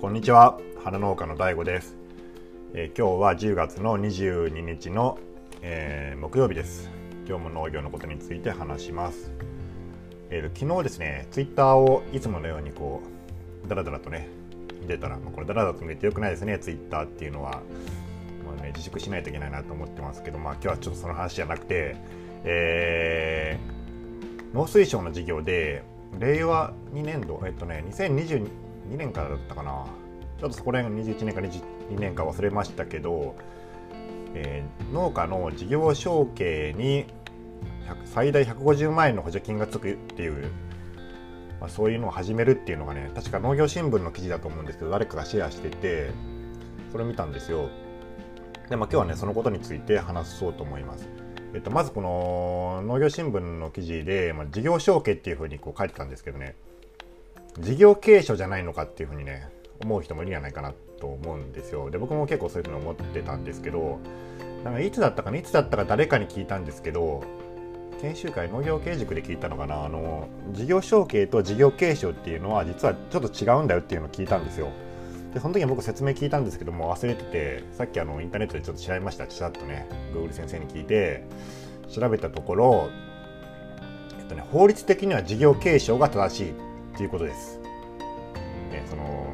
こんにちは。花農家の DAIGO です、えー、今日は10月の22日の、えー、木曜日です。今日も農業のことについて話します、えー、昨日ですねツイッターをいつものようにこうダラダラとね見てたら、まあ、これダラダラと見てよくないですねツイッターっていうのは、まあね、自粛しないといけないなと思ってますけどまあ今日はちょっとその話じゃなくてえー、農水省の事業で令和2年度えっとね2022 2年からだったかな。ちょっとそこら辺が21年か22年か忘れましたけど、えー、農家の事業承継に最大150万円の補助金がつくっていう、まあ、そういうのを始めるっていうのがね確か農業新聞の記事だと思うんですけど誰かがシェアしててそれ見たんですよ。で、まあ、今日はねそのことについて話そうと思います。えっと、まずこの農業新聞の記事で、まあ、事業承継っていうふうにこう書いてたんですけどね。事業継承じゃないのかっていうふうにね思う人もいるんじゃないかなと思うんですよ。で僕も結構そういうふうに思ってたんですけどなんかいつだったかないつだったか誰かに聞いたんですけど研修会農業経営塾で聞いたのかなあの事業承継と事業継承っていうのは実はちょっと違うんだよっていうのを聞いたんですよ。でその時に僕説明聞いたんですけども忘れててさっきあのインターネットでちょっと調べましたちらっとね Google 先生に聞いて調べたところ、えっとね、法律的には事業継承が正しい。ていうことです。ね、その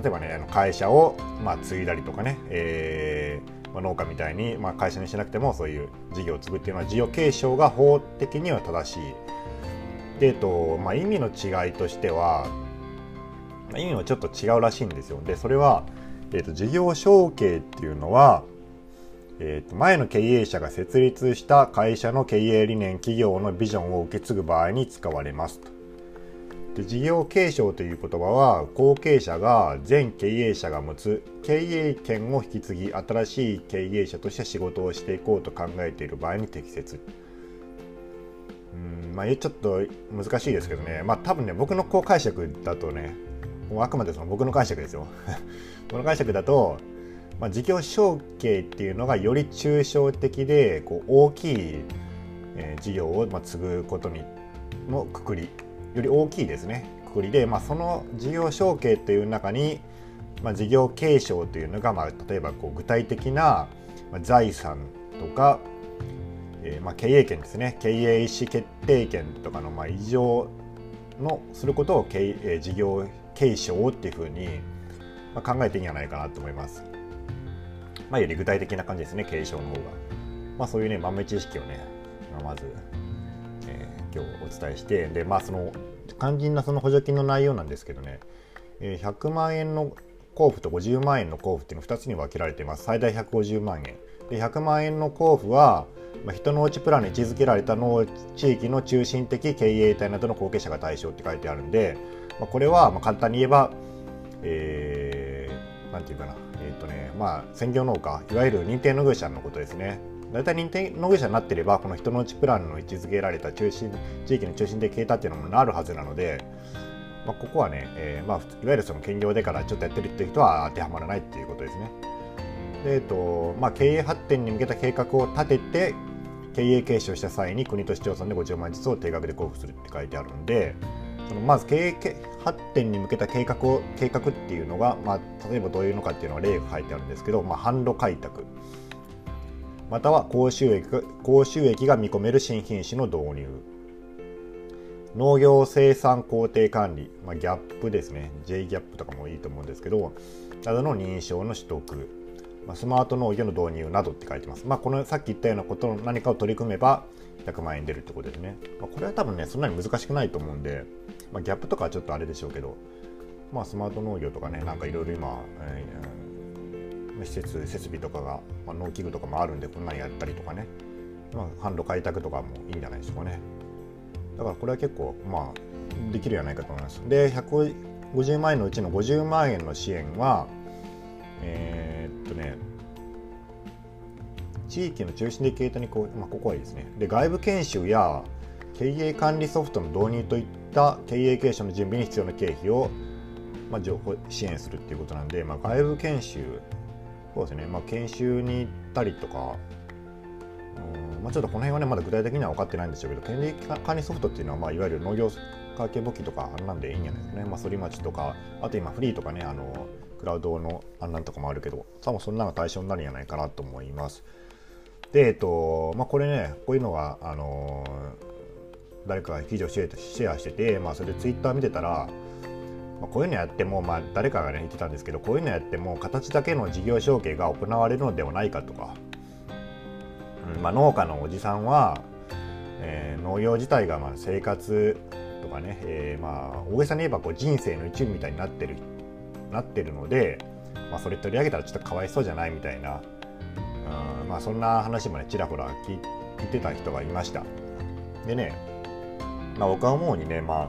例えばねあの会社を、まあ、継いだりとかね、えーまあ、農家みたいに、まあ、会社にしなくてもそういう事業を継ぐっていうのは事業継承が法的には正しい。で、えっとまあ、意味の違いとしては、まあ、意味はちょっと違うらしいんですよ。でそれは、えっと、事業承継っていうのは、えー、と前の経営者が設立した会社の経営理念企業のビジョンを受け継ぐ場合に使われますと。で事業継承という言葉は後継者が前経営者が持つ経営権を引き継ぎ新しい経営者として仕事をしていこうと考えている場合に適切。うんまあちょっと難しいですけどね。まあ多分ね僕のこう解釈だとねあくまでその僕の解釈ですよ。この解釈だと、まあ、事業承継っていうのがより抽象的でこう大きい、えー、事業を、まあ、継ぐことにのくくりより大きいですねくくりで、まあ、その事業承継という中に、まあ、事業継承というのが、まあ、例えばこう具体的な財産とか、えー、まあ経営権ですね経営意思決定権とかのまあ異常のすることを経、え、事業継承っていうふうに、まあ、考えていいんじゃないかなと思います。まあ、より具体的な感じですね継承の方が。まあ、そういうね豆知識をね、まあ、まず今日お伝えしてでまあその肝心なその補助金の内容なんですけどね、100万円の交付と50万円の交付っていうの2つに分けられています。最大150万円。で100万円の交付は、まあ、人のうちプランに位置づけられた農地域の中心的経営体などの後継者が対象って書いてあるんで、まあ、これはまあ簡単に言えば、えー、なんていうかな。えっ、ー、とねまあ専業農家いわゆる認定農業者のことですね。大体認定農業者になっていればこの人のうちプランの位置づけられた中心地域の中心的形態っていうのもなるはずなので、まあ、ここはね、えー、まあ、いわゆるその兼業でからちょっとやってるっていう人は当てはまらないっていうことですね。でえっとまあ、経営発展に向けた計画を立てて経営継承した際に国と市町村で50万円ずつを定額で交付するって書いてあるんでそのまず経営発展に向けた計画を計画っていうのが、まあ、例えばどういうのかっていうのは例が書いてあるんですけど、まあ、販路開拓または高収益高収益が見込める新品種の導入。農業生産工程管理、まあ、ギャップですね。J ギャップとかもいいと思うんですけどなどの認証の取得、まあ、スマート農業の導入などって書いてます、まあ、このさっき言ったようなことの何かを取り組めば100万円出るってことですね、まあ、これは多分ねそんなに難しくないと思うんで、まあ、ギャップとかはちょっとあれでしょうけどまあスマート農業とかねなんかいろいろ今、えー施設設備とかが、まあ、農機具とかもあるんでこんなにやったりとかね、まあ、販路開拓とかもいいんじゃないでしょうかね。だからこれは結構まあできるやないかと思います。で150万円のうちの50万円の支援はえー、っとね地域の中心的系統にこう、まあ、ここはいいですね。で外部研修や経営管理ソフトの導入といった経営継承の準備に必要な経費を、まあ、情報支援するっていうことなんで、まあ、外部研修そうですね、まあ、研修に行ったりとか、うんまあ、ちょっとこの辺はねまだ具体的には分かってないんですけど権利管理ソフトっていうのは、まあ、いわゆる農業会計簿記とかあんなんでいいんじゃないですかね、まあ、反町とかあと今フリーとかねあのクラウドのあんなんとかもあるけど多分そんなの対象になるんじゃないかなと思います。でえっとまあこれねこういうのがあの誰かが記事をシェアしてて、まあ、それでツイッター見てたらまあ、こういうのやっても、まあ、誰かがね言ってたんですけどこういうのやっても形だけの事業承継が行われるのではないかとか、うんまあ、農家のおじさんは、えー、農業自体がまあ生活とかね、えー、まあ大げさに言えばこう人生の一部みたいになってるなってるので、まあ、それ取り上げたらちょっとかわいそうじゃないみたいな、うんまあ、そんな話もねちらほら聞いてた人がいました。でね、まあ、僕は思うにね、まあ、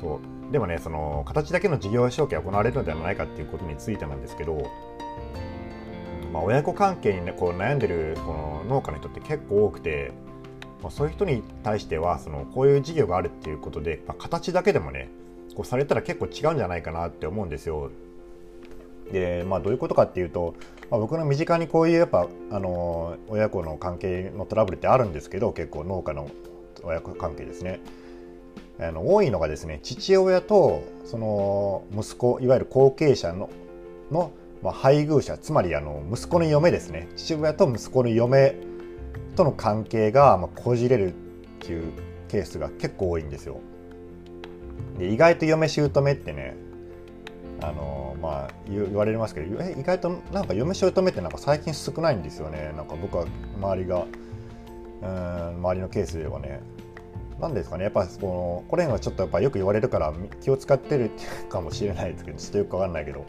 そうでもねその形だけの事業承継が行われるのではないかっていうことについてなんですけど、まあ、親子関係に、ね、こう悩んでるこの農家の人って結構多くて、まあ、そういう人に対してはそのこういう事業があるっていうことで、まあ、形だけでもねこうされたら結構違うんじゃないかなって思うんですよ。でまあどういうことかっていうと、まあ、僕の身近にこういうやっぱあの親子の関係のトラブルってあるんですけど結構農家の親子関係ですね。あの多いのがですね父親とその息子いわゆる後継者のの、まあ、配偶者つまりあの息子の嫁ですね。父親と息子の嫁との関係が、まあ、こじれるっていうケースが結構多いんですよ。で意外と嫁姑ってねあのまあ言われますけどえ意外となんか嫁姑ってなんか最近少ないんですよね。なんか僕は周りがうん周りのケースではね。なんですかね。やっぱこのこれがちょっとやっぱよく言われるから気を使ってるかもしれないですけどちょっとよくわかんないけど。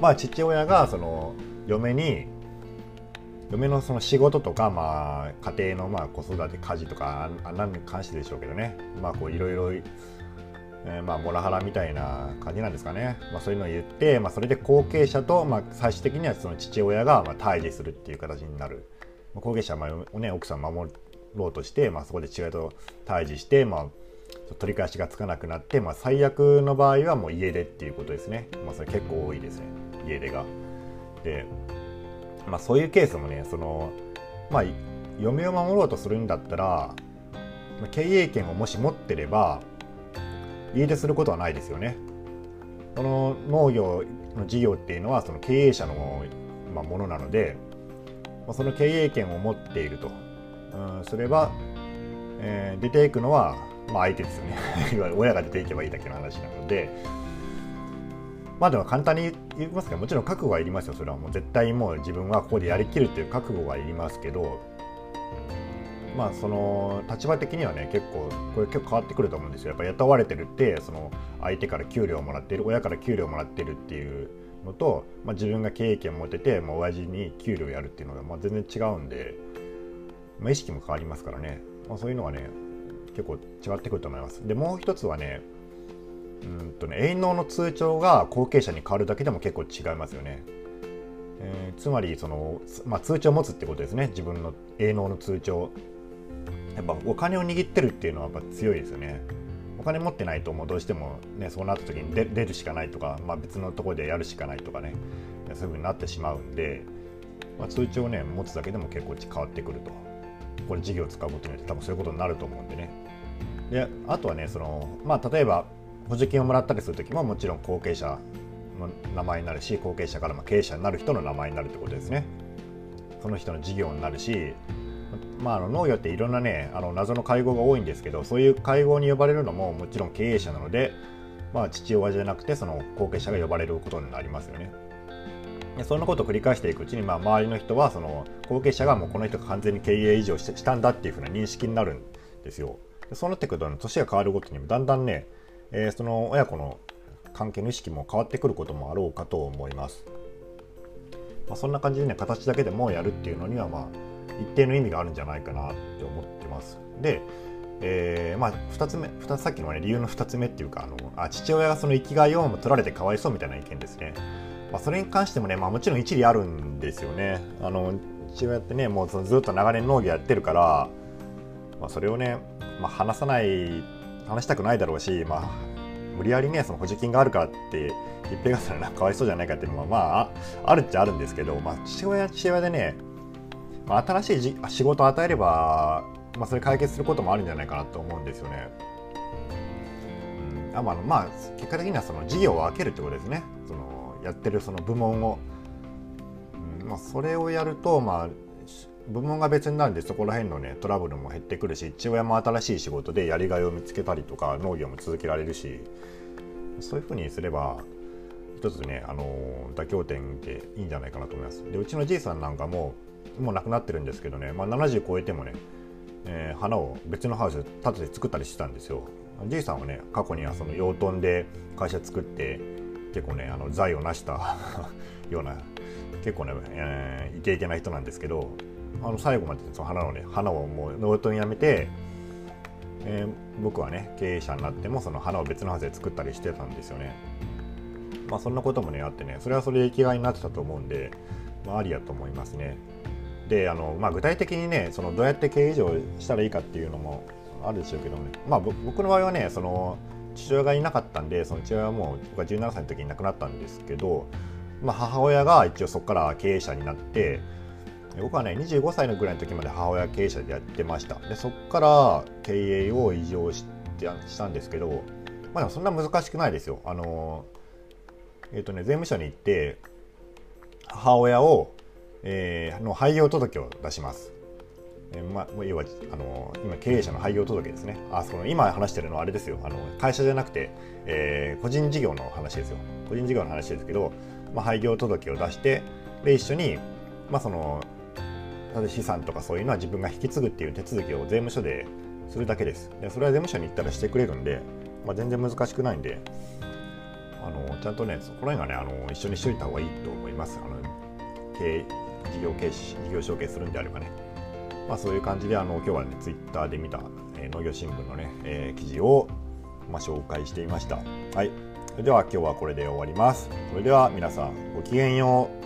まあ父親がその嫁に嫁のその仕事とか、まあ、家庭のまあ子育て家事とかあ何に関してでしょうけどね。まあこういろいろえ、まあモラハラみたいな感じなんですかね、まあ、そういうのを言って、まあ、それで後継者と、まあ、最終的にはその父親がまあ対峙するっていう形になる、まあ、後継者はまあ、ね、奥さんを守ろうとして、まあ、そこで違いと対峙して、まあ、取り返しがつかなくなって、まあ、最悪の場合はもう家出っていうことですね、まあ、それ結構多いですね家出が。で、まあ、そういうケースもねその、まあ、嫁を守ろうとするんだったら経営権をもし持ってれば家出することはないですよね。この農業の事業っていうのはその経営者の、まあ、ものなので、まあ、その経営権を持っているとうん、すれば、えー、出ていくのは、まあ、相手ですよね。親が出ていけばいいだけの話なので。まあでも簡単に言いますけどもちろん覚悟はいりますよそれは。もう絶対もう自分はここでやりきるっていう覚悟はいりますけどまあその立場的にはね結構これ結構変わってくると思うんですよ。やっぱ雇われてるってその相手から給料をもらってる親から給料をもらってるっていうのと、まあ、自分が経営権を持ってて、まあ、親父に給料やるっていうのがまあ全然違うんで。まあ、意識も変わりますからね、まあ、そういうのはね結構違ってくると思います。でもう一つはねうんとね営農の通帳が後継者に変わるだけでも結構違いますよね、えー、つまりその、まあ、通帳を持つってことですね。自分の営農の通帳。やっぱお金を握ってるっていうのはやっぱ強いですよね。お金持ってないともうどうしてもねそうなった時に出るしかないとか、まあ、別のところでやるしかないとかね。そういうふうになってしまうんで、まあ、通帳をね持つだけでも結構変わってくると。これ事業を使うことによって多分そういうことになると思うんでねであとはねそのまあ例えば補助金をもらったりする時ももちろん後継者の名前になるし後継者からま経営者になる人の名前になるってことですねその人の事業になるしまあ、あの農業っていろんなねあの謎の会合が多いんですけどそういう会合に呼ばれるのももちろん経営者なので、まあ、父親じゃなくてその後継者が呼ばれることになりますよね。でそんなことを繰り返していくうちに、まあ、周りの人はその後継者がもうこの人が完全に経営以上したんだっていうふうな認識になるんですよ。でそうなってくると、年が変わるごとにだんだんね、えー、その親子の関係の意識も変わってくることもあろうかと思います。まあ、そんな感じでね形だけでもやるっていうのにはまあ一定の意味があるんじゃないかなって思ってます。で、えー、まあ2つ目2つさっきの、ね、理由の2つ目っていうかあのあ父親がその生きがいを取られてかわいそうみたいな意見ですね。まあ、それに関してもね、まあ、もちろん一理あるんですよね。あの父親ってねもうずっと長年農業やってるから、まあ、それをね、まあ、話さない話したくないだろうし、まあ、無理やりねその補助金があるからって一平がさらかわいそうじゃないかっていうのはまああるっちゃあるんですけど、まあ、父親父親でねまあ、新しいじ仕事を与えれば、まあ、それ解決することもあるんじゃないかなと思うんですよね。うん、あまあ、まあ、結果的にはその事業を分けるってことですね。やってるその部門を。うんまあ、それをやると、まあ、部門が別になるんでそこら辺のねトラブルも減ってくるし父親も新しい仕事でやりがいを見つけたりとか農業も続けられるしそういうふうにすれば一つね、あの妥協点でいいんじゃないかなと思います。でうちのじいさんなんかももう亡くなってるんですけどね、まあ、70超えてもね、えー、花を別のハウス建てて作ったりしてたんですよ。じいさんはね過去にはその養豚で会社作って結構ねあの財を成した ような結構ね、えー、イケイケな人なんですけどあの最後までその花をね花をもう農豚やめて、えー、僕はね経営者になってもその花を別のハウスで作ったりしてたんですよね。まあそんなこともねあってねそれはそれで生きがいになってたと思うんで、まあ、ありやと思いますね。であの、まあ、具体的にねそのどうやって経営上したらいいかっていうのもあるでしょうけどね、まあ、僕の場合はねその父親がいなかったんでその父親はもう僕が17歳の時に亡くなったんですけど、まあ、母親が一応そこから経営者になって僕はね25歳のぐらいの時まで母親経営者でやってましたでそこから経営を移譲してしたんですけどまあでもそんな難しくないですよあのえっ、ー、とね税務署に行って母親をえー、の廃業届を出します。えー、まあ、要はあの今経営者の廃業届ですね。あその今話してるのはあれですよあの会社じゃなくて、えー、個人事業の話ですよ。個人事業の話ですけど、まあ、廃業届を出してで一緒に、まあ、その資産とかそういうのは自分が引き継ぐっていう手続きを税務署でするだけです。でそれは税務署に行ったらしてくれるんで、まあ、全然難しくないんで、あのちゃんとね、そこら辺がね、あの一緒にしといた方がいいと思います。あの経事業形事業承継するんであればね、まあ、そういう感じであの今日はねツイッターで見た、えー、農業新聞のね、えー、記事を、まあ、紹介していました。はい。それでは今日はこれで終わります。それでは皆さんごきげんよう。